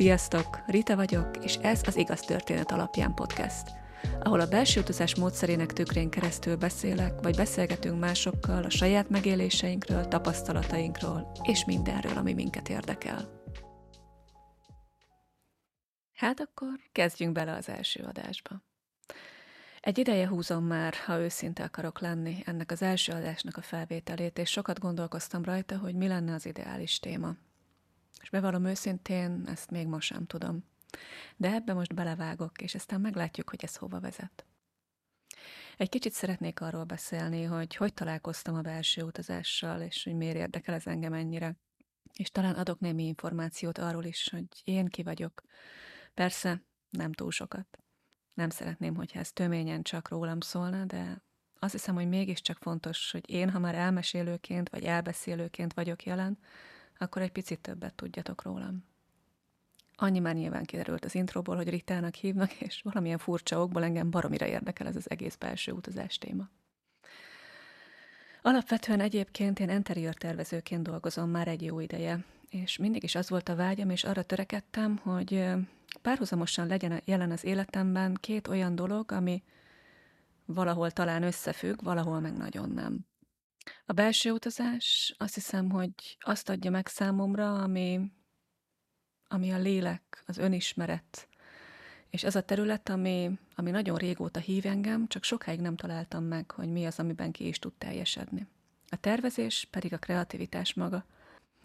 Sziasztok! Rita vagyok, és ez az Igaz Történet Alapján podcast, ahol a belső utazás módszerének tükrén keresztül beszélek, vagy beszélgetünk másokkal a saját megéléseinkről, tapasztalatainkról, és mindenről, ami minket érdekel. Hát akkor kezdjünk bele az első adásba. Egy ideje húzom már, ha őszinte akarok lenni, ennek az első adásnak a felvételét, és sokat gondolkoztam rajta, hogy mi lenne az ideális téma. És bevallom őszintén, ezt még most sem tudom. De ebbe most belevágok, és aztán meglátjuk, hogy ez hova vezet. Egy kicsit szeretnék arról beszélni, hogy hogy találkoztam a belső utazással, és hogy miért érdekel ez engem ennyire. És talán adok némi információt arról is, hogy én ki vagyok. Persze, nem túl sokat. Nem szeretném, hogyha ez töményen csak rólam szólna, de azt hiszem, hogy mégiscsak fontos, hogy én, ha már elmesélőként vagy elbeszélőként vagyok jelen, akkor egy picit többet tudjatok rólam. Annyi már nyilván kiderült az intróból, hogy Ritának hívnak, és valamilyen furcsa okból engem baromira érdekel ez az egész belső utazás téma. Alapvetően egyébként én interior tervezőként dolgozom már egy jó ideje, és mindig is az volt a vágyam, és arra törekedtem, hogy párhuzamosan legyen jelen az életemben két olyan dolog, ami valahol talán összefügg, valahol meg nagyon nem. A belső utazás azt hiszem, hogy azt adja meg számomra, ami, ami a lélek, az önismeret, és ez a terület, ami, ami nagyon régóta hív engem, csak sokáig nem találtam meg, hogy mi az, amiben ki is tud teljesedni. A tervezés pedig a kreativitás maga.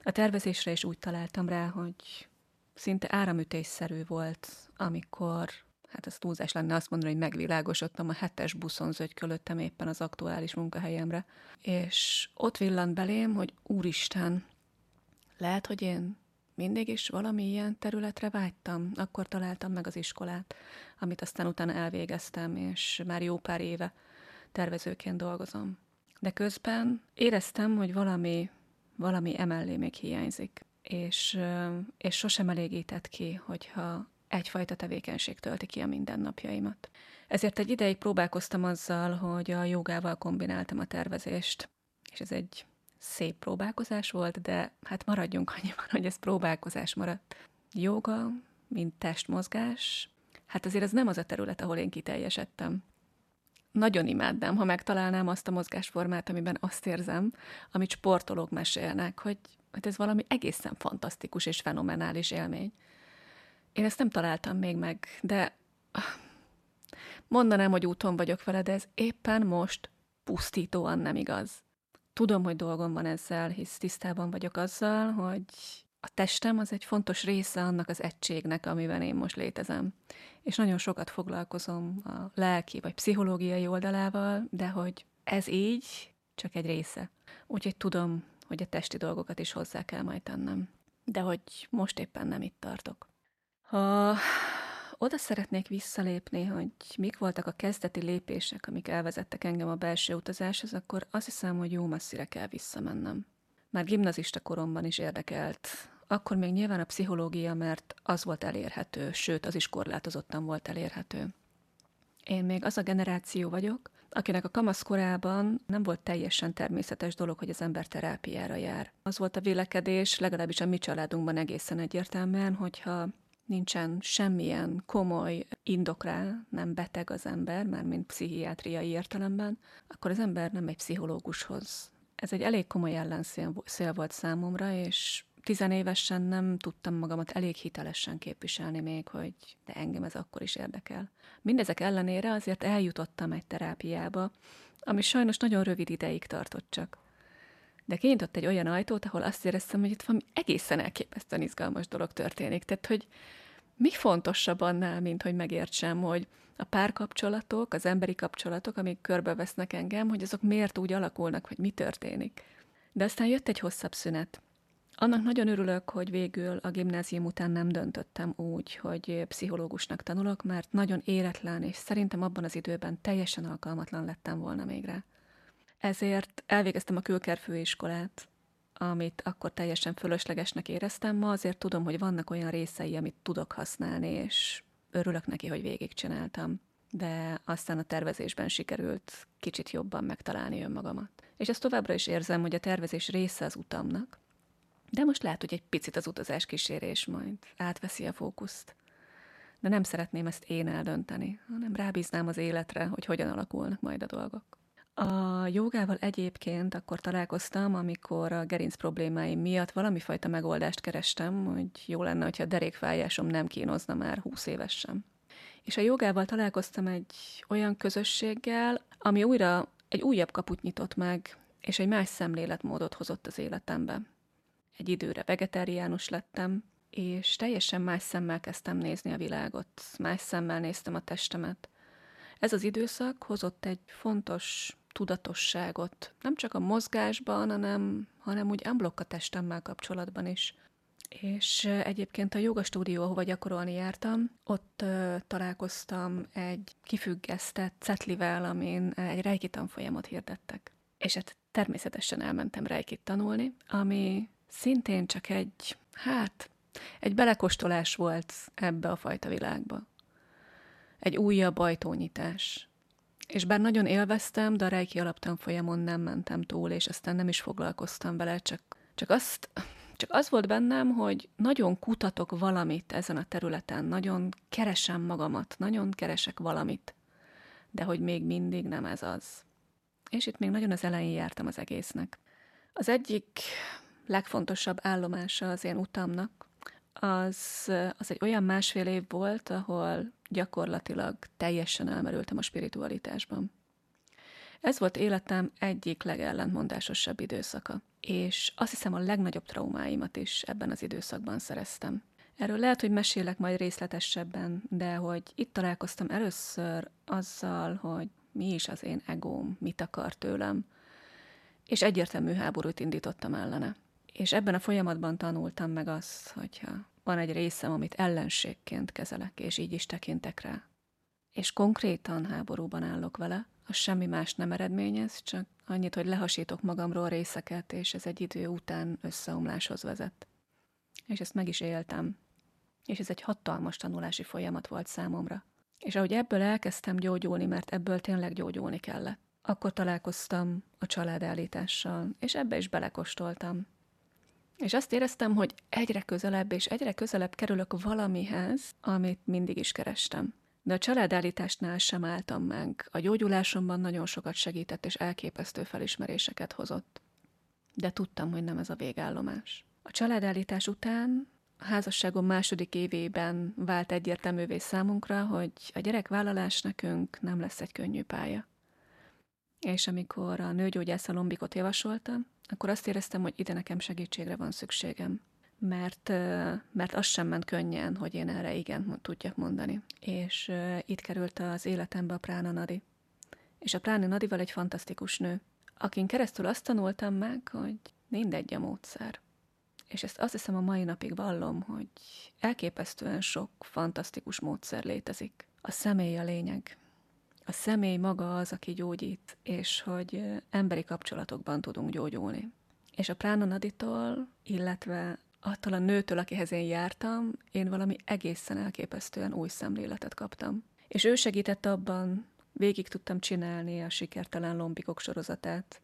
A tervezésre is úgy találtam rá, hogy szinte áramütésszerű volt, amikor hát ez túlzás lenne azt mondani, hogy megvilágosodtam, a hetes buszon zögykölöttem éppen az aktuális munkahelyemre, és ott villant belém, hogy úristen, lehet, hogy én mindig is valami ilyen területre vágytam. Akkor találtam meg az iskolát, amit aztán utána elvégeztem, és már jó pár éve tervezőként dolgozom. De közben éreztem, hogy valami, valami emellé még hiányzik, és, és sosem elégített ki, hogyha egyfajta tevékenység tölti ki a mindennapjaimat. Ezért egy ideig próbálkoztam azzal, hogy a jogával kombináltam a tervezést, és ez egy szép próbálkozás volt, de hát maradjunk annyiban, hogy ez próbálkozás maradt. Joga, mint testmozgás, hát azért ez nem az a terület, ahol én kiteljesedtem. Nagyon imádnám, ha megtalálnám azt a mozgásformát, amiben azt érzem, amit sportolók mesélnek, hogy, hogy ez valami egészen fantasztikus és fenomenális élmény. Én ezt nem találtam még meg, de mondanám, hogy úton vagyok vele, de ez éppen most pusztítóan nem igaz. Tudom, hogy dolgom van ezzel, hisz tisztában vagyok azzal, hogy a testem az egy fontos része annak az egységnek, amiben én most létezem. És nagyon sokat foglalkozom a lelki vagy pszichológiai oldalával, de hogy ez így csak egy része. Úgyhogy tudom, hogy a testi dolgokat is hozzá kell majd tennem. De hogy most éppen nem itt tartok. Ha oda szeretnék visszalépni, hogy mik voltak a kezdeti lépések, amik elvezettek engem a belső utazáshoz, akkor azt hiszem, hogy jó messzire kell visszamennem. Már gimnazista koromban is érdekelt. Akkor még nyilván a pszichológia, mert az volt elérhető, sőt, az is korlátozottan volt elérhető. Én még az a generáció vagyok, akinek a kamaszkorában nem volt teljesen természetes dolog, hogy az ember terápiára jár. Az volt a vélekedés, legalábbis a mi családunkban egészen egyértelműen, hogyha nincsen semmilyen komoly indok rá, nem beteg az ember, már mint pszichiátriai értelemben, akkor az ember nem egy pszichológushoz. Ez egy elég komoly ellenszél volt számomra, és tizenévesen nem tudtam magamat elég hitelesen képviselni még, hogy de engem ez akkor is érdekel. Mindezek ellenére azért eljutottam egy terápiába, ami sajnos nagyon rövid ideig tartott csak. De kinyitott egy olyan ajtót, ahol azt éreztem, hogy itt valami egészen elképesztően izgalmas dolog történik. Tehát, hogy mi fontosabb annál, mint hogy megértsem, hogy a párkapcsolatok, az emberi kapcsolatok, amik körbevesznek engem, hogy azok miért úgy alakulnak, hogy mi történik. De aztán jött egy hosszabb szünet. Annak nagyon örülök, hogy végül a gimnázium után nem döntöttem úgy, hogy pszichológusnak tanulok, mert nagyon éretlen, és szerintem abban az időben teljesen alkalmatlan lettem volna még rá. Ezért elvégeztem a külkerfőiskolát, amit akkor teljesen fölöslegesnek éreztem, ma azért tudom, hogy vannak olyan részei, amit tudok használni, és örülök neki, hogy végigcsináltam. De aztán a tervezésben sikerült kicsit jobban megtalálni önmagamat. És ezt továbbra is érzem, hogy a tervezés része az utamnak, De most lehet, hogy egy picit az utazás kísérés majd átveszi a fókuszt. De nem szeretném ezt én eldönteni, hanem rábíznám az életre, hogy hogyan alakulnak majd a dolgok. A jogával egyébként akkor találkoztam, amikor a gerinc problémáim miatt valami fajta megoldást kerestem, hogy jó lenne, hogyha a derékfájásom nem kínozna már 20 évesen. És a jogával találkoztam egy olyan közösséggel, ami újra egy újabb kaput nyitott meg, és egy más szemléletmódot hozott az életembe. Egy időre vegetáriánus lettem, és teljesen más szemmel kezdtem nézni a világot, más szemmel néztem a testemet. Ez az időszak hozott egy fontos tudatosságot, nem csak a mozgásban, hanem, hanem úgy unblock a testemmel kapcsolatban is. És egyébként a joga stúdió, ahova gyakorolni jártam, ott találkoztam egy kifüggesztett cetlivel, amin egy reiki tanfolyamot hirdettek. És hát természetesen elmentem reikit tanulni, ami szintén csak egy, hát, egy belekostolás volt ebbe a fajta világba. Egy újabb ajtónyitás. És bár nagyon élveztem, de a Reiki alaptanfolyamon nem mentem túl, és aztán nem is foglalkoztam vele, csak, csak azt, csak az volt bennem, hogy nagyon kutatok valamit ezen a területen, nagyon keresem magamat, nagyon keresek valamit, de hogy még mindig nem ez az. És itt még nagyon az elején jártam az egésznek. Az egyik legfontosabb állomása az én utamnak, az, az egy olyan másfél év volt, ahol gyakorlatilag teljesen elmerültem a spiritualitásban. Ez volt életem egyik legellentmondásosabb időszaka, és azt hiszem a legnagyobb traumáimat is ebben az időszakban szereztem. Erről lehet, hogy mesélek majd részletesebben, de hogy itt találkoztam először azzal, hogy mi is az én egóm, mit akar tőlem, és egyértelmű háborút indítottam ellene. És ebben a folyamatban tanultam meg azt, hogyha van egy részem, amit ellenségként kezelek, és így is tekintek rá. És konkrétan háborúban állok vele, az semmi más nem eredményez, csak annyit, hogy lehasítok magamról részeket, és ez egy idő után összeomláshoz vezet. És ezt meg is éltem. És ez egy hatalmas tanulási folyamat volt számomra. És ahogy ebből elkezdtem gyógyulni, mert ebből tényleg gyógyulni kellett, akkor találkoztam a családállítással, és ebbe is belekostoltam. És azt éreztem, hogy egyre közelebb és egyre közelebb kerülök valamihez, amit mindig is kerestem. De a családállításnál sem álltam meg. A gyógyulásomban nagyon sokat segített és elképesztő felismeréseket hozott. De tudtam, hogy nem ez a végállomás. A családállítás után a házasságom második évében vált egyértelművé számunkra, hogy a gyerekvállalás nekünk nem lesz egy könnyű pálya. És amikor a nőgyógyász a lombikot javasoltam, akkor azt éreztem, hogy ide nekem segítségre van szükségem. Mert, mert az sem ment könnyen, hogy én erre igen tudjak mondani. És itt került az életembe a Prána Nadi. És a Prána Nadival egy fantasztikus nő, akin keresztül azt tanultam meg, hogy mindegy a módszer. És ezt azt hiszem a mai napig vallom, hogy elképesztően sok fantasztikus módszer létezik. A személy a lényeg a személy maga az, aki gyógyít, és hogy emberi kapcsolatokban tudunk gyógyulni. És a Prána Naditól, illetve attól a nőtől, akihez én jártam, én valami egészen elképesztően új szemléletet kaptam. És ő segített abban, végig tudtam csinálni a sikertelen lombikok sorozatát,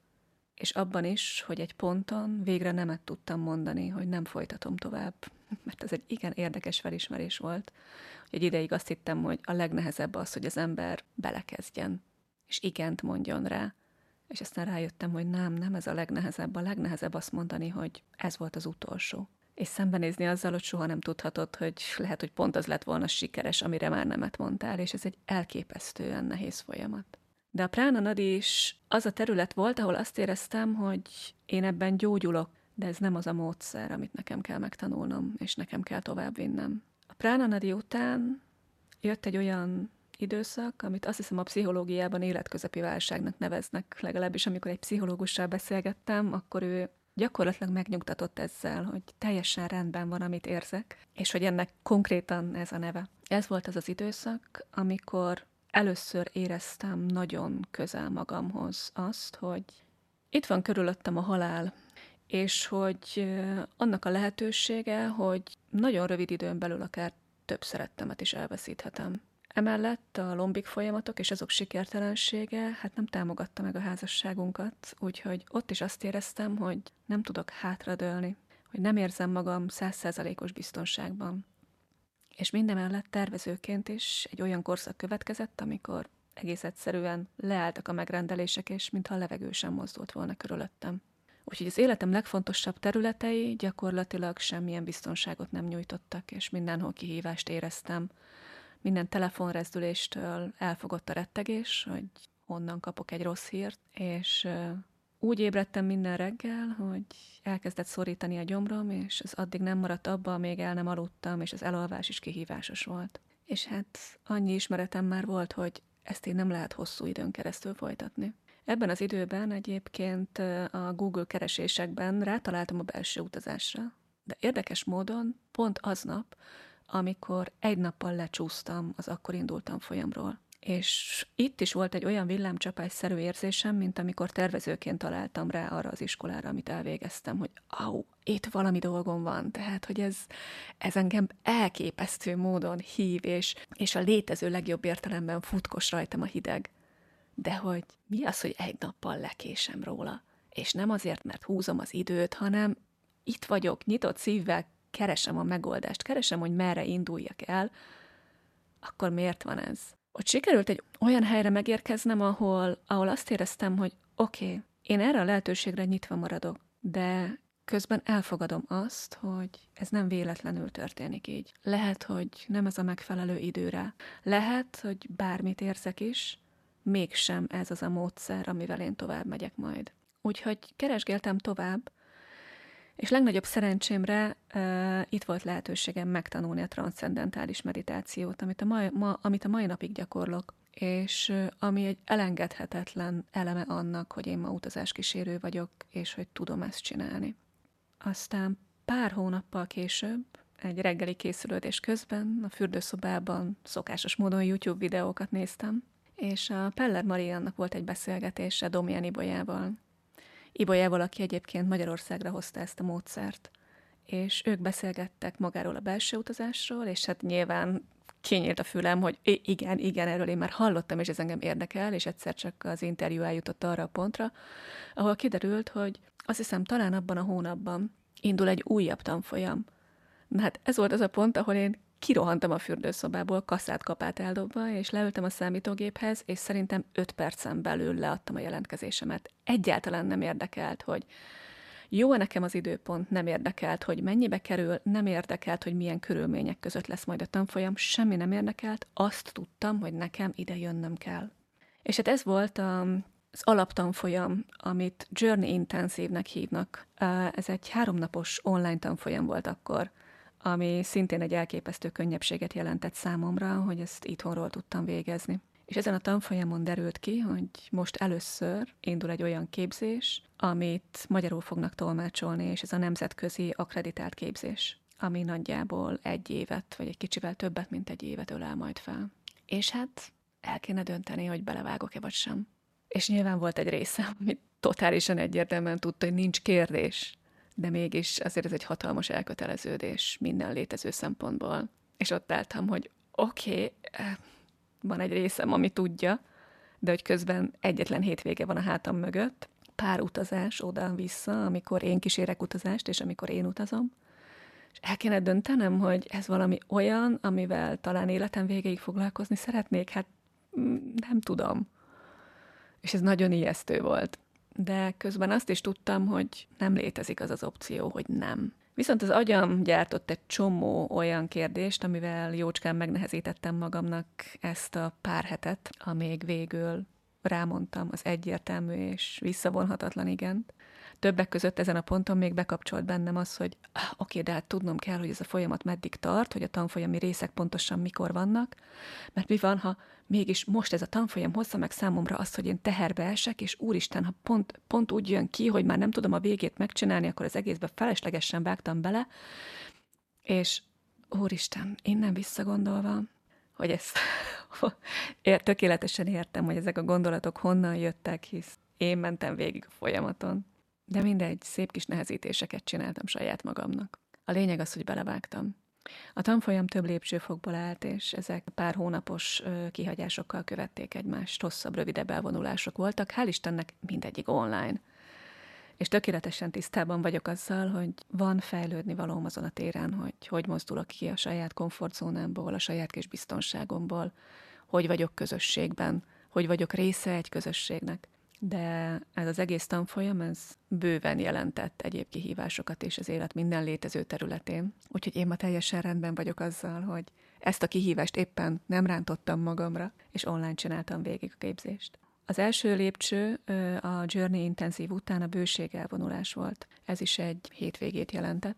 és abban is, hogy egy ponton végre nemet tudtam mondani, hogy nem folytatom tovább. Mert ez egy igen érdekes felismerés volt, egy ideig azt hittem, hogy a legnehezebb az, hogy az ember belekezdjen, és igent mondjon rá. És aztán rájöttem, hogy nem, nem ez a legnehezebb. A legnehezebb azt mondani, hogy ez volt az utolsó. És szembenézni azzal, hogy soha nem tudhatod, hogy lehet, hogy pont az lett volna sikeres, amire már nemet mondtál, és ez egy elképesztően nehéz folyamat. De a Prána Nadi is az a terület volt, ahol azt éreztem, hogy én ebben gyógyulok, de ez nem az a módszer, amit nekem kell megtanulnom, és nekem kell tovább vinnem. Prána Nadi után jött egy olyan időszak, amit azt hiszem a pszichológiában életközepi válságnak neveznek, legalábbis amikor egy pszichológussal beszélgettem, akkor ő gyakorlatilag megnyugtatott ezzel, hogy teljesen rendben van, amit érzek, és hogy ennek konkrétan ez a neve. Ez volt az az időszak, amikor először éreztem nagyon közel magamhoz azt, hogy itt van körülöttem a halál, és hogy annak a lehetősége, hogy nagyon rövid időn belül akár több szerettemet is elveszíthetem. Emellett a lombik folyamatok és azok sikertelensége hát nem támogatta meg a házasságunkat, úgyhogy ott is azt éreztem, hogy nem tudok hátradőlni, hogy nem érzem magam százszázalékos biztonságban. És mindemellett tervezőként is egy olyan korszak következett, amikor egész egyszerűen leálltak a megrendelések, és mintha a levegő sem mozdult volna körülöttem. Úgyhogy az életem legfontosabb területei gyakorlatilag semmilyen biztonságot nem nyújtottak, és mindenhol kihívást éreztem. Minden telefonrezdüléstől elfogott a rettegés, hogy honnan kapok egy rossz hírt, és úgy ébredtem minden reggel, hogy elkezdett szorítani a gyomrom, és az addig nem maradt abba, még el nem aludtam, és az elalvás is kihívásos volt. És hát annyi ismeretem már volt, hogy ezt én nem lehet hosszú időn keresztül folytatni. Ebben az időben egyébként a Google keresésekben rátaláltam a belső utazásra, de érdekes módon pont aznap, amikor egy nappal lecsúsztam az akkor indultam folyamról. És itt is volt egy olyan villámcsapásszerű érzésem, mint amikor tervezőként találtam rá arra az iskolára, amit elvégeztem, hogy au, itt valami dolgom van, tehát, hogy ez, ez engem elképesztő módon hív, és, és a létező legjobb értelemben futkos rajtam a hideg. De hogy mi az, hogy egy nappal lekésem róla? És nem azért, mert húzom az időt, hanem itt vagyok, nyitott szívvel keresem a megoldást, keresem, hogy merre induljak el, akkor miért van ez? Ott sikerült egy olyan helyre megérkeznem, ahol, ahol azt éreztem, hogy oké, okay, én erre a lehetőségre nyitva maradok, de közben elfogadom azt, hogy ez nem véletlenül történik így. Lehet, hogy nem ez a megfelelő időre. Lehet, hogy bármit érzek is, mégsem ez az a módszer, amivel én tovább megyek majd. Úgyhogy keresgéltem tovább, és legnagyobb szerencsémre uh, itt volt lehetőségem megtanulni a transzcendentális meditációt, amit a, mai, ma, amit a mai napig gyakorlok, és uh, ami egy elengedhetetlen eleme annak, hogy én ma utazáskísérő vagyok, és hogy tudom ezt csinálni. Aztán pár hónappal később, egy reggeli készülődés közben a fürdőszobában szokásos módon YouTube videókat néztem, és a Peller Mariannak volt egy beszélgetése Domján Ibolyával, Ibolyával, aki egyébként Magyarországra hozta ezt a módszert. És ők beszélgettek magáról a belső utazásról, és hát nyilván kinyílt a fülem, hogy igen, igen, erről én már hallottam, és ez engem érdekel, és egyszer csak az interjú eljutott arra a pontra, ahol kiderült, hogy azt hiszem talán abban a hónapban indul egy újabb tanfolyam. Na hát ez volt az a pont, ahol én kirohantam a fürdőszobából, kasszát kapát eldobva, és leültem a számítógéphez, és szerintem öt percen belül leadtam a jelentkezésemet. Egyáltalán nem érdekelt, hogy jó nekem az időpont, nem érdekelt, hogy mennyibe kerül, nem érdekelt, hogy milyen körülmények között lesz majd a tanfolyam, semmi nem érdekelt, azt tudtam, hogy nekem ide jönnöm kell. És hát ez volt a, az alaptanfolyam, amit Journey Intensive-nek hívnak. Ez egy háromnapos online tanfolyam volt akkor ami szintén egy elképesztő könnyebbséget jelentett számomra, hogy ezt itthonról tudtam végezni. És ezen a tanfolyamon derült ki, hogy most először indul egy olyan képzés, amit magyarul fognak tolmácsolni, és ez a nemzetközi akreditált képzés, ami nagyjából egy évet, vagy egy kicsivel többet, mint egy évet ölel majd fel. És hát el kéne dönteni, hogy belevágok-e vagy sem. És nyilván volt egy része, ami totálisan egyértelműen tudta, hogy nincs kérdés de mégis azért ez egy hatalmas elköteleződés minden létező szempontból. És ott álltam, hogy oké, okay, eh, van egy részem, ami tudja, de hogy közben egyetlen hétvége van a hátam mögött, pár utazás oda-vissza, amikor én kísérek utazást, és amikor én utazom, és el kéne döntenem, hogy ez valami olyan, amivel talán életem végéig foglalkozni szeretnék, hát mm, nem tudom. És ez nagyon ijesztő volt de közben azt is tudtam, hogy nem létezik az az opció, hogy nem. Viszont az agyam gyártott egy csomó olyan kérdést, amivel jócskán megnehezítettem magamnak ezt a pár hetet, amíg végül rámondtam az egyértelmű és visszavonhatatlan igent. Többek között ezen a ponton még bekapcsolt bennem az, hogy ah, oké, de hát tudnom kell, hogy ez a folyamat meddig tart, hogy a tanfolyami részek pontosan mikor vannak, mert mi van, ha mégis most ez a tanfolyam hozza meg számomra azt, hogy én teherbe esek, és úristen, ha pont, pont úgy jön ki, hogy már nem tudom a végét megcsinálni, akkor az egészbe feleslegesen vágtam bele, és úristen, innen visszagondolva, hogy ezt tökéletesen értem, hogy ezek a gondolatok honnan jöttek, hisz én mentem végig a folyamaton. De mindegy, szép kis nehezítéseket csináltam saját magamnak. A lényeg az, hogy belevágtam. A tanfolyam több lépcsőfokból állt, és ezek pár hónapos kihagyásokkal követték egymást, hosszabb, rövidebb elvonulások voltak, hál' Istennek mindegyik online. és tökéletesen tisztában vagyok azzal, hogy van fejlődni valóm azon a téren, hogy hogy mozdulok ki a saját komfortzónámból, a saját kis biztonságomból, hogy vagyok közösségben, hogy vagyok része egy közösségnek. De ez az egész tanfolyam, ez bőven jelentett egyéb kihívásokat és az élet minden létező területén. Úgyhogy én ma teljesen rendben vagyok azzal, hogy ezt a kihívást éppen nem rántottam magamra, és online csináltam végig a képzést. Az első lépcső a Journey intenzív után a bőség elvonulás volt. Ez is egy hétvégét jelentett.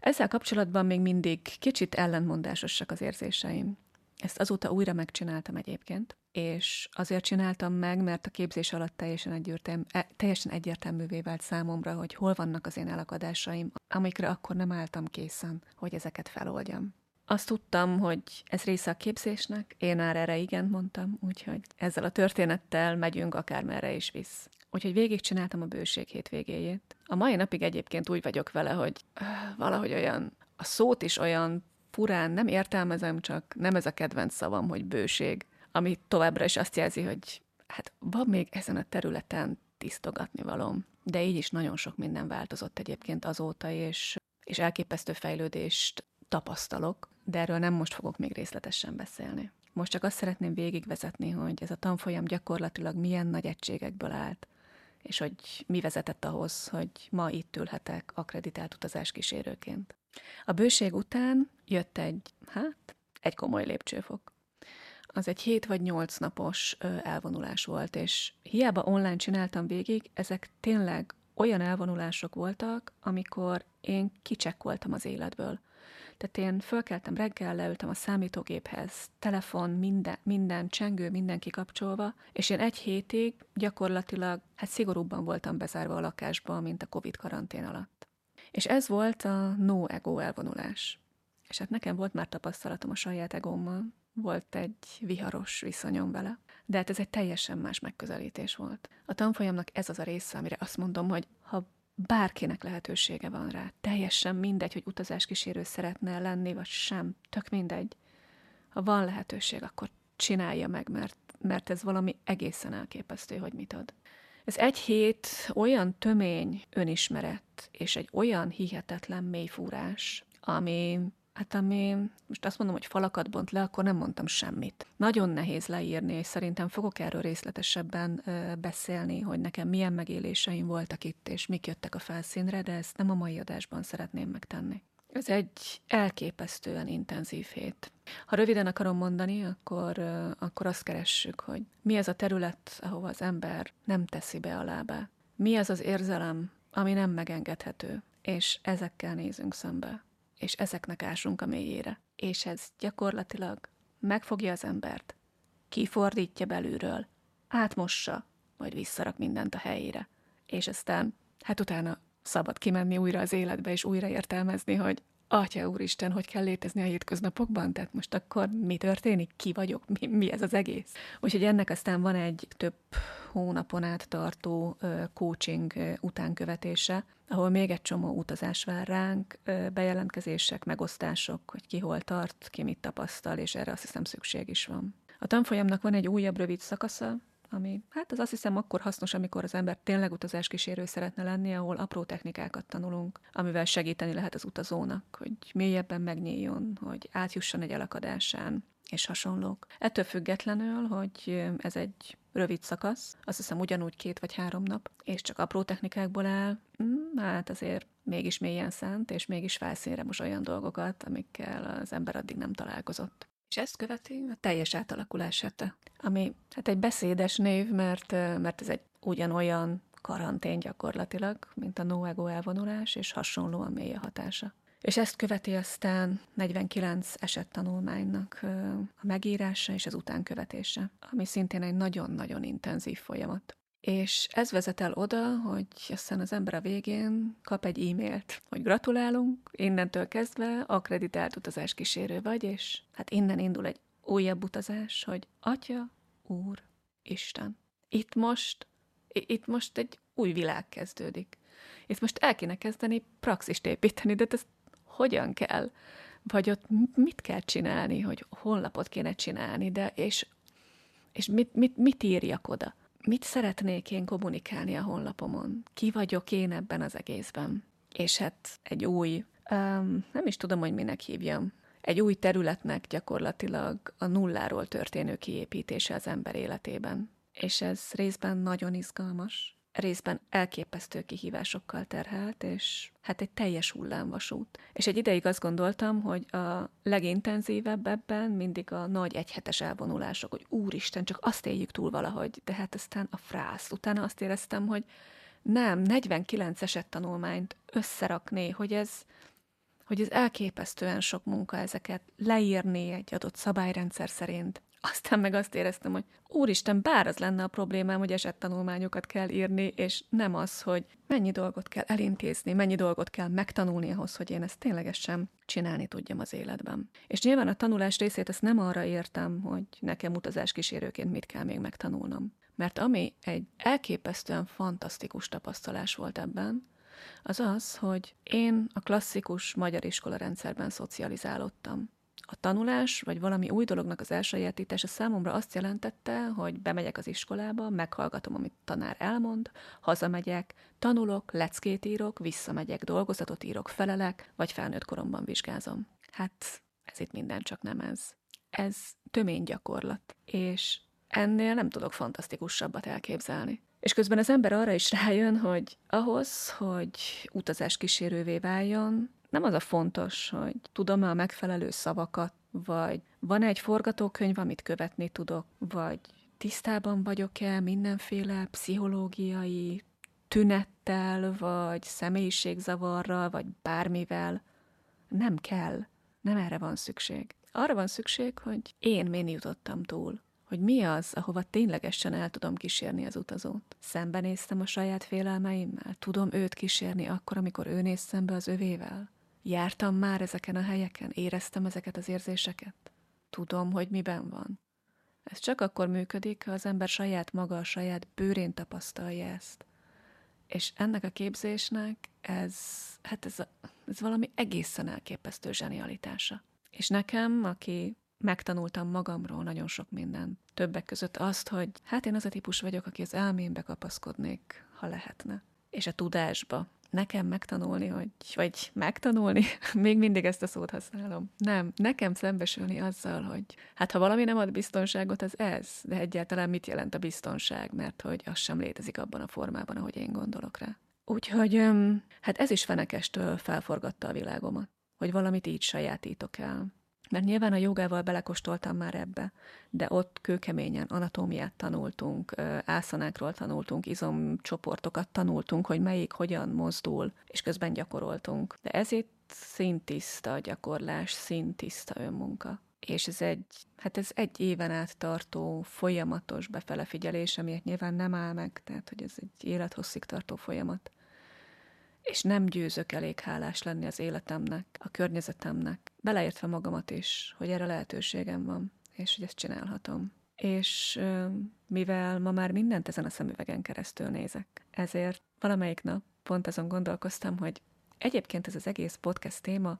Ezzel kapcsolatban még mindig kicsit ellentmondásosak az érzéseim. Ezt azóta újra megcsináltam egyébként, és azért csináltam meg, mert a képzés alatt teljesen, egyértelmű, e, teljesen egyértelművé vált számomra, hogy hol vannak az én elakadásaim, amikre akkor nem álltam készen, hogy ezeket feloldjam. Azt tudtam, hogy ez része a képzésnek, én már erre igen mondtam, úgyhogy ezzel a történettel megyünk akármerre is visz. Úgyhogy végigcsináltam a bőség hétvégéjét. A mai napig egyébként úgy vagyok vele, hogy uh, valahogy olyan, a szót is olyan furán nem értelmezem, csak nem ez a kedvenc szavam, hogy bőség, ami továbbra is azt jelzi, hogy hát van még ezen a területen tisztogatni valom. De így is nagyon sok minden változott egyébként azóta, és, és elképesztő fejlődést tapasztalok, de erről nem most fogok még részletesen beszélni. Most csak azt szeretném végigvezetni, hogy ez a tanfolyam gyakorlatilag milyen nagy egységekből állt, és hogy mi vezetett ahhoz, hogy ma itt ülhetek akreditált utazáskísérőként. A bőség után jött egy, hát, egy komoly lépcsőfok. Az egy hét vagy nyolc napos elvonulás volt, és hiába online csináltam végig, ezek tényleg olyan elvonulások voltak, amikor én kicsekkoltam az életből. Tehát én fölkeltem reggel, leültem a számítógéphez, telefon, minden, minden csengő, minden kikapcsolva, és én egy hétig gyakorlatilag, hát szigorúbban voltam bezárva a lakásba, mint a Covid karantén alatt. És ez volt a no ego elvonulás. És hát nekem volt már tapasztalatom a saját egómmal, volt egy viharos viszonyom vele. De hát ez egy teljesen más megközelítés volt. A tanfolyamnak ez az a része, amire azt mondom, hogy ha bárkinek lehetősége van rá. Teljesen mindegy, hogy utazáskísérő szeretne lenni, vagy sem. Tök mindegy. Ha van lehetőség, akkor csinálja meg, mert, mert ez valami egészen elképesztő, hogy mit ad. Ez egy hét olyan tömény önismeret, és egy olyan hihetetlen mélyfúrás, ami Hát ami, most azt mondom, hogy falakat bont le, akkor nem mondtam semmit. Nagyon nehéz leírni, és szerintem fogok erről részletesebben beszélni, hogy nekem milyen megéléseim voltak itt, és mik jöttek a felszínre, de ezt nem a mai adásban szeretném megtenni. Ez egy elképesztően intenzív hét. Ha röviden akarom mondani, akkor, akkor azt keressük, hogy mi az a terület, ahova az ember nem teszi be a lábát. Mi az az érzelem, ami nem megengedhető, és ezekkel nézünk szembe és ezeknek ásunk a mélyére. És ez gyakorlatilag megfogja az embert, kifordítja belülről, átmossa, majd visszarak mindent a helyére. És aztán, hát utána szabad kimenni újra az életbe, és újra értelmezni, hogy Atya úristen, hogy kell létezni a hétköznapokban? Tehát most akkor mi történik? Ki vagyok? Mi, mi ez az egész? Úgyhogy ennek aztán van egy több hónapon át tartó coaching utánkövetése, ahol még egy csomó utazás vár ránk, bejelentkezések, megosztások, hogy ki hol tart, ki mit tapasztal, és erre azt hiszem szükség is van. A tanfolyamnak van egy újabb rövid szakasza, ami hát az azt hiszem akkor hasznos, amikor az ember tényleg utazáskísérő szeretne lenni, ahol apró technikákat tanulunk, amivel segíteni lehet az utazónak, hogy mélyebben megnyíljon, hogy átjusson egy elakadásán, és hasonlók. Ettől függetlenül, hogy ez egy rövid szakasz, azt hiszem ugyanúgy két vagy három nap, és csak apró technikákból áll, mm, hát azért mégis mélyen szánt, és mégis felszínre most olyan dolgokat, amikkel az ember addig nem találkozott. És ezt követi a teljes átalakulás ami hát egy beszédes név, mert, mert ez egy ugyanolyan karantén gyakorlatilag, mint a no-ego elvonulás, és hasonlóan mély a hatása. És ezt követi aztán 49 esettanulmánynak a megírása és az utánkövetése, ami szintén egy nagyon-nagyon intenzív folyamat. És ez vezet el oda, hogy aztán az ember a végén kap egy e-mailt, hogy gratulálunk, innentől kezdve akreditált utazáskísérő vagy, és hát innen indul egy újabb utazás, hogy Atya, Úr, Isten. Itt most, itt most egy új világ kezdődik. Itt most el kéne kezdeni praxist építeni, de ezt hogyan kell? Vagy ott mit kell csinálni, hogy honlapot kéne csinálni, de és, és mit, mit, mit írjak oda? Mit szeretnék én kommunikálni a honlapomon? Ki vagyok én ebben az egészben? És hát egy új, um, nem is tudom, hogy minek hívjam, egy új területnek gyakorlatilag a nulláról történő kiépítése az ember életében. És ez részben nagyon izgalmas, részben elképesztő kihívásokkal terhelt, és hát egy teljes hullámvasút. És egy ideig azt gondoltam, hogy a legintenzívebb ebben mindig a nagy egyhetes elvonulások, hogy úristen, csak azt éljük túl valahogy, de hát aztán a frász. Utána azt éreztem, hogy nem, 49 esettanulmányt összerakni, hogy ez, hogy ez elképesztően sok munka ezeket leírni egy adott szabályrendszer szerint, aztán meg azt éreztem, hogy úristen, bár az lenne a problémám, hogy esettanulmányokat kell írni, és nem az, hogy mennyi dolgot kell elintézni, mennyi dolgot kell megtanulni ahhoz, hogy én ezt ténylegesen csinálni tudjam az életben. És nyilván a tanulás részét ezt nem arra értem, hogy nekem utazás kísérőként mit kell még megtanulnom. Mert ami egy elképesztően fantasztikus tapasztalás volt ebben, az az, hogy én a klasszikus magyar iskola rendszerben szocializálódtam. A tanulás, vagy valami új dolognak az elsajátítása számomra azt jelentette, hogy bemegyek az iskolába, meghallgatom, amit tanár elmond, hazamegyek, tanulok, leckét írok, visszamegyek, dolgozatot írok, felelek, vagy felnőtt koromban vizsgázom. Hát ez itt minden csak nem ez. Ez tömény gyakorlat, és ennél nem tudok fantasztikusabbat elképzelni. És közben az ember arra is rájön, hogy ahhoz, hogy utazás kísérővé váljon, nem az a fontos, hogy tudom-e a megfelelő szavakat, vagy van egy forgatókönyv, amit követni tudok, vagy tisztában vagyok-e mindenféle pszichológiai tünettel, vagy személyiségzavarral, vagy bármivel. Nem kell. Nem erre van szükség. Arra van szükség, hogy én min jutottam túl. Hogy mi az, ahova ténylegesen el tudom kísérni az utazót. Szembenéztem a saját félelmeimmel. Tudom őt kísérni akkor, amikor ő néz szembe az övével. Jártam már ezeken a helyeken, éreztem ezeket az érzéseket. Tudom, hogy miben van. Ez csak akkor működik, ha az ember saját maga, a saját bőrén tapasztalja ezt. És ennek a képzésnek ez, hát ez, ez valami egészen elképesztő zsenialitása. És nekem, aki megtanultam magamról nagyon sok mindent, többek között azt, hogy hát én az a típus vagyok, aki az elmémbe kapaszkodnék, ha lehetne. És a tudásba, nekem megtanulni, hogy, vagy megtanulni, még mindig ezt a szót használom. Nem, nekem szembesülni azzal, hogy hát ha valami nem ad biztonságot, az ez, de egyáltalán mit jelent a biztonság, mert hogy az sem létezik abban a formában, ahogy én gondolok rá. Úgyhogy hát ez is fenekestől felforgatta a világomat, hogy valamit így sajátítok el. Mert nyilván a jogával belekostoltam már ebbe, de ott kőkeményen anatómiát tanultunk, ászanákról tanultunk, izomcsoportokat tanultunk, hogy melyik hogyan mozdul, és közben gyakoroltunk. De ez itt szintiszta gyakorlás, szintiszta önmunka. És ez egy, hát ez egy éven át tartó folyamatos befele figyelés, amiért nyilván nem áll meg, tehát hogy ez egy élethosszig tartó folyamat és nem győzök elég hálás lenni az életemnek, a környezetemnek, beleértve magamat is, hogy erre lehetőségem van, és hogy ezt csinálhatom. És mivel ma már mindent ezen a szemüvegen keresztül nézek, ezért valamelyik nap pont azon gondolkoztam, hogy egyébként ez az egész podcast téma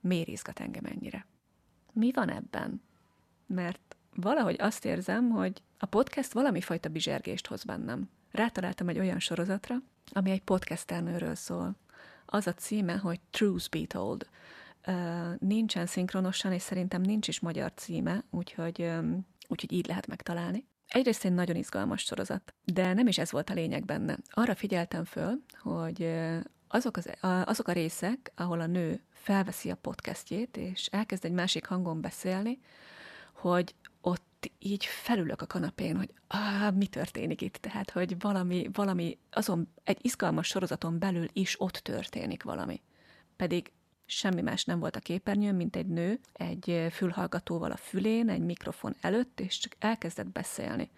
miért izgat engem ennyire. Mi van ebben? Mert valahogy azt érzem, hogy a podcast valami fajta bizsergést hoz bennem. Rátaláltam egy olyan sorozatra, ami egy podcasternőről szól. Az a címe, hogy Truth Be Told. Nincsen szinkronosan, és szerintem nincs is magyar címe, úgyhogy, úgyhogy így lehet megtalálni. Egyrészt egy nagyon izgalmas sorozat, de nem is ez volt a lényeg benne. Arra figyeltem föl, hogy azok, az, azok a részek, ahol a nő felveszi a podcastjét, és elkezd egy másik hangon beszélni, hogy így felülök a kanapén, hogy ah, mi történik itt, tehát, hogy valami, valami, azon egy izgalmas sorozaton belül is ott történik valami. Pedig semmi más nem volt a képernyőn, mint egy nő, egy fülhallgatóval a fülén, egy mikrofon előtt, és csak elkezdett beszélni.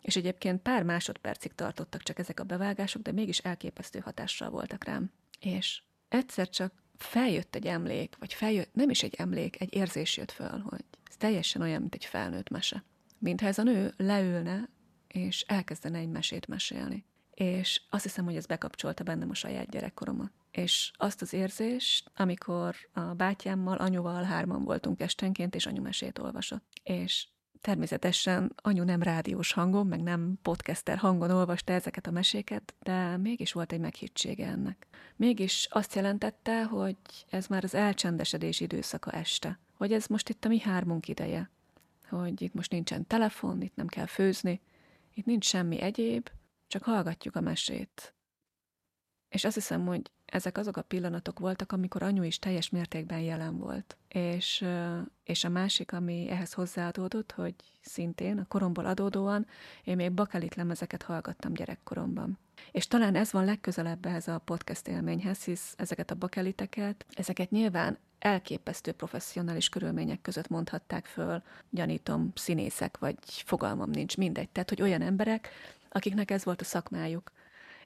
És egyébként pár másodpercig tartottak csak ezek a bevágások, de mégis elképesztő hatással voltak rám. És egyszer csak feljött egy emlék, vagy feljött, nem is egy emlék, egy érzés jött föl, hogy ez teljesen olyan, mint egy felnőtt mese. Mintha ez a nő leülne, és elkezdene egy mesét mesélni. És azt hiszem, hogy ez bekapcsolta bennem a saját gyerekkoromat. És azt az érzést, amikor a bátyámmal, anyuval hárman voltunk estenként, és anyu mesét olvasott. És Természetesen anyu nem rádiós hangon, meg nem podcaster hangon olvasta ezeket a meséket, de mégis volt egy meghittsége ennek. Mégis azt jelentette, hogy ez már az elcsendesedés időszaka este. Hogy ez most itt a mi hármunk ideje. Hogy itt most nincsen telefon, itt nem kell főzni, itt nincs semmi egyéb, csak hallgatjuk a mesét. És azt hiszem, hogy ezek azok a pillanatok voltak, amikor anyu is teljes mértékben jelen volt. És, és a másik, ami ehhez hozzáadódott, hogy szintén a koromból adódóan én még bakelit lemezeket hallgattam gyerekkoromban. És talán ez van legközelebb ehhez a podcast élményhez, hisz ezeket a bakeliteket, ezeket nyilván elképesztő professzionális körülmények között mondhatták föl, gyanítom, színészek, vagy fogalmam nincs, mindegy. Tehát, hogy olyan emberek, akiknek ez volt a szakmájuk,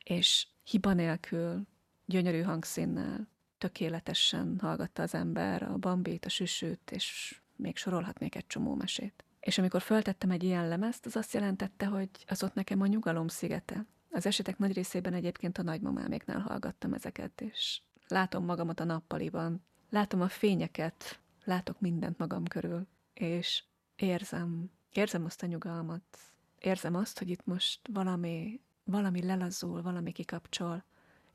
és hiba nélkül, gyönyörű hangszínnel, tökéletesen hallgatta az ember a bambit, a süsőt, és még sorolhatnék egy csomó mesét. És amikor föltettem egy ilyen lemezt, az azt jelentette, hogy az ott nekem a nyugalom szigete. Az esetek nagy részében egyébként a nagymamáméknál hallgattam ezeket, és látom magamat a nappaliban, látom a fényeket, látok mindent magam körül, és érzem, érzem azt a nyugalmat, érzem azt, hogy itt most valami, valami lelazul, valami kikapcsol,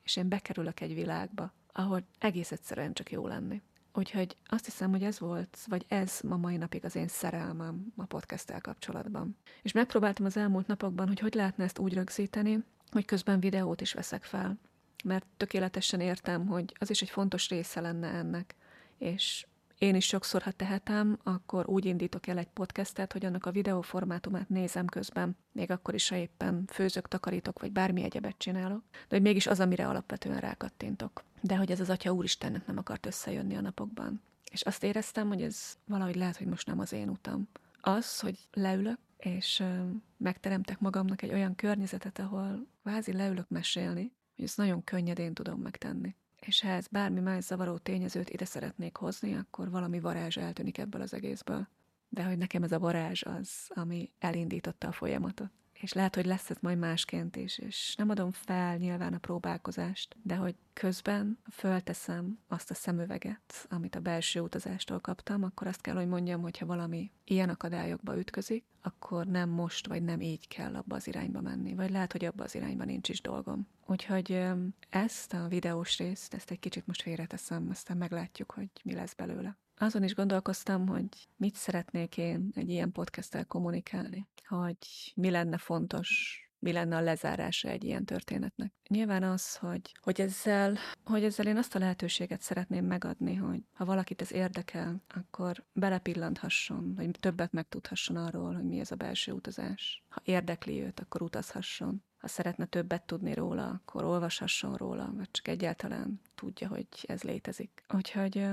és én bekerülök egy világba, ahol egész egyszerűen csak jó lenni. Úgyhogy azt hiszem, hogy ez volt, vagy ez ma mai napig az én szerelmem a podcast kapcsolatban. És megpróbáltam az elmúlt napokban, hogy hogy lehetne ezt úgy rögzíteni, hogy közben videót is veszek fel. Mert tökéletesen értem, hogy az is egy fontos része lenne ennek. És én is sokszor, ha tehetem, akkor úgy indítok el egy podcastet, hogy annak a videóformátumát nézem közben, még akkor is, ha éppen főzök, takarítok, vagy bármi egyebet csinálok, de hogy mégis az, amire alapvetően rákattintok. De hogy ez az Atya Úristennek nem akart összejönni a napokban. És azt éreztem, hogy ez valahogy lehet, hogy most nem az én utam. Az, hogy leülök, és megteremtek magamnak egy olyan környezetet, ahol vázi leülök mesélni, hogy ezt nagyon könnyedén tudom megtenni és ha ez bármi más zavaró tényezőt ide szeretnék hozni, akkor valami varázs eltűnik ebből az egészből. De hogy nekem ez a varázs az, ami elindította a folyamatot és lehet, hogy lesz ez majd másként is, és nem adom fel nyilván a próbálkozást, de hogy közben fölteszem azt a szemüveget, amit a belső utazástól kaptam, akkor azt kell, hogy mondjam, hogy ha valami ilyen akadályokba ütközik, akkor nem most, vagy nem így kell abba az irányba menni, vagy lehet, hogy abba az irányba nincs is dolgom. Úgyhogy ezt a videós részt, ezt egy kicsit most félreteszem, aztán meglátjuk, hogy mi lesz belőle. Azon is gondolkoztam, hogy mit szeretnék én egy ilyen podcasttel kommunikálni, hogy mi lenne fontos, mi lenne a lezárása egy ilyen történetnek. Nyilván az, hogy, hogy, ezzel, hogy ezzel én azt a lehetőséget szeretném megadni, hogy ha valakit ez érdekel, akkor belepillanthasson, vagy többet megtudhasson arról, hogy mi ez a belső utazás. Ha érdekli őt, akkor utazhasson. Ha szeretne többet tudni róla, akkor olvashasson róla, vagy csak egyáltalán tudja, hogy ez létezik. Úgyhogy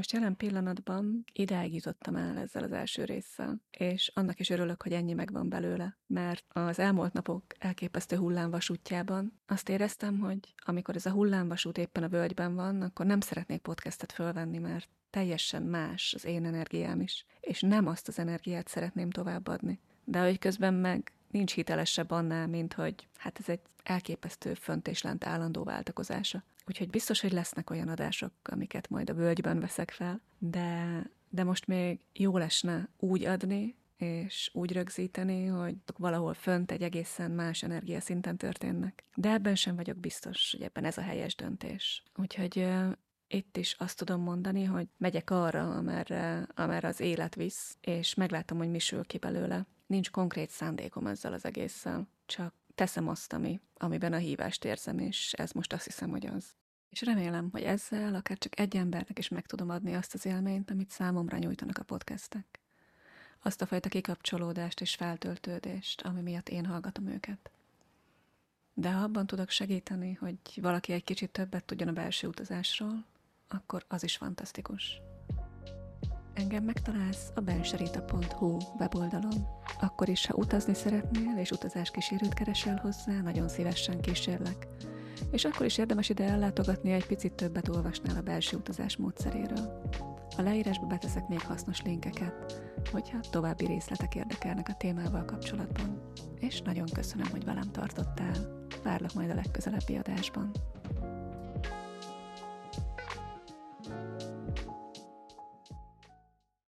most jelen pillanatban ideig jutottam el ezzel az első résszel, és annak is örülök, hogy ennyi megvan belőle, mert az elmúlt napok elképesztő hullámvasútjában azt éreztem, hogy amikor ez a hullámvasút éppen a völgyben van, akkor nem szeretnék podcastet fölvenni, mert teljesen más az én energiám is, és nem azt az energiát szeretném továbbadni. De hogy közben meg nincs hitelesebb annál, mint hogy hát ez egy elképesztő fönt és lent állandó váltakozása. Úgyhogy biztos, hogy lesznek olyan adások, amiket majd a völgyben veszek fel, de, de most még jó lesne úgy adni, és úgy rögzíteni, hogy valahol fönt egy egészen más energiaszinten történnek. De ebben sem vagyok biztos, hogy ebben ez a helyes döntés. Úgyhogy uh, itt is azt tudom mondani, hogy megyek arra, amerre, amerre az élet visz, és meglátom, hogy mi sül ki belőle. Nincs konkrét szándékom ezzel az egésszel, csak teszem azt, ami, amiben a hívást érzem, és ez most azt hiszem, hogy az. És remélem, hogy ezzel akár csak egy embernek is meg tudom adni azt az élményt, amit számomra nyújtanak a podcastek. Azt a fajta kikapcsolódást és feltöltődést, ami miatt én hallgatom őket. De ha abban tudok segíteni, hogy valaki egy kicsit többet tudjon a belső utazásról, akkor az is fantasztikus. Engem megtalálsz a benserita.hu weboldalon. Akkor is, ha utazni szeretnél és utazás kísérőt keresel hozzá, nagyon szívesen kísérlek és akkor is érdemes ide ellátogatni, egy picit többet olvasnál a belső utazás módszeréről. A leírásba beteszek még hasznos linkeket, hogyha további részletek érdekelnek a témával kapcsolatban. És nagyon köszönöm, hogy velem tartottál. Várlak majd a legközelebbi adásban.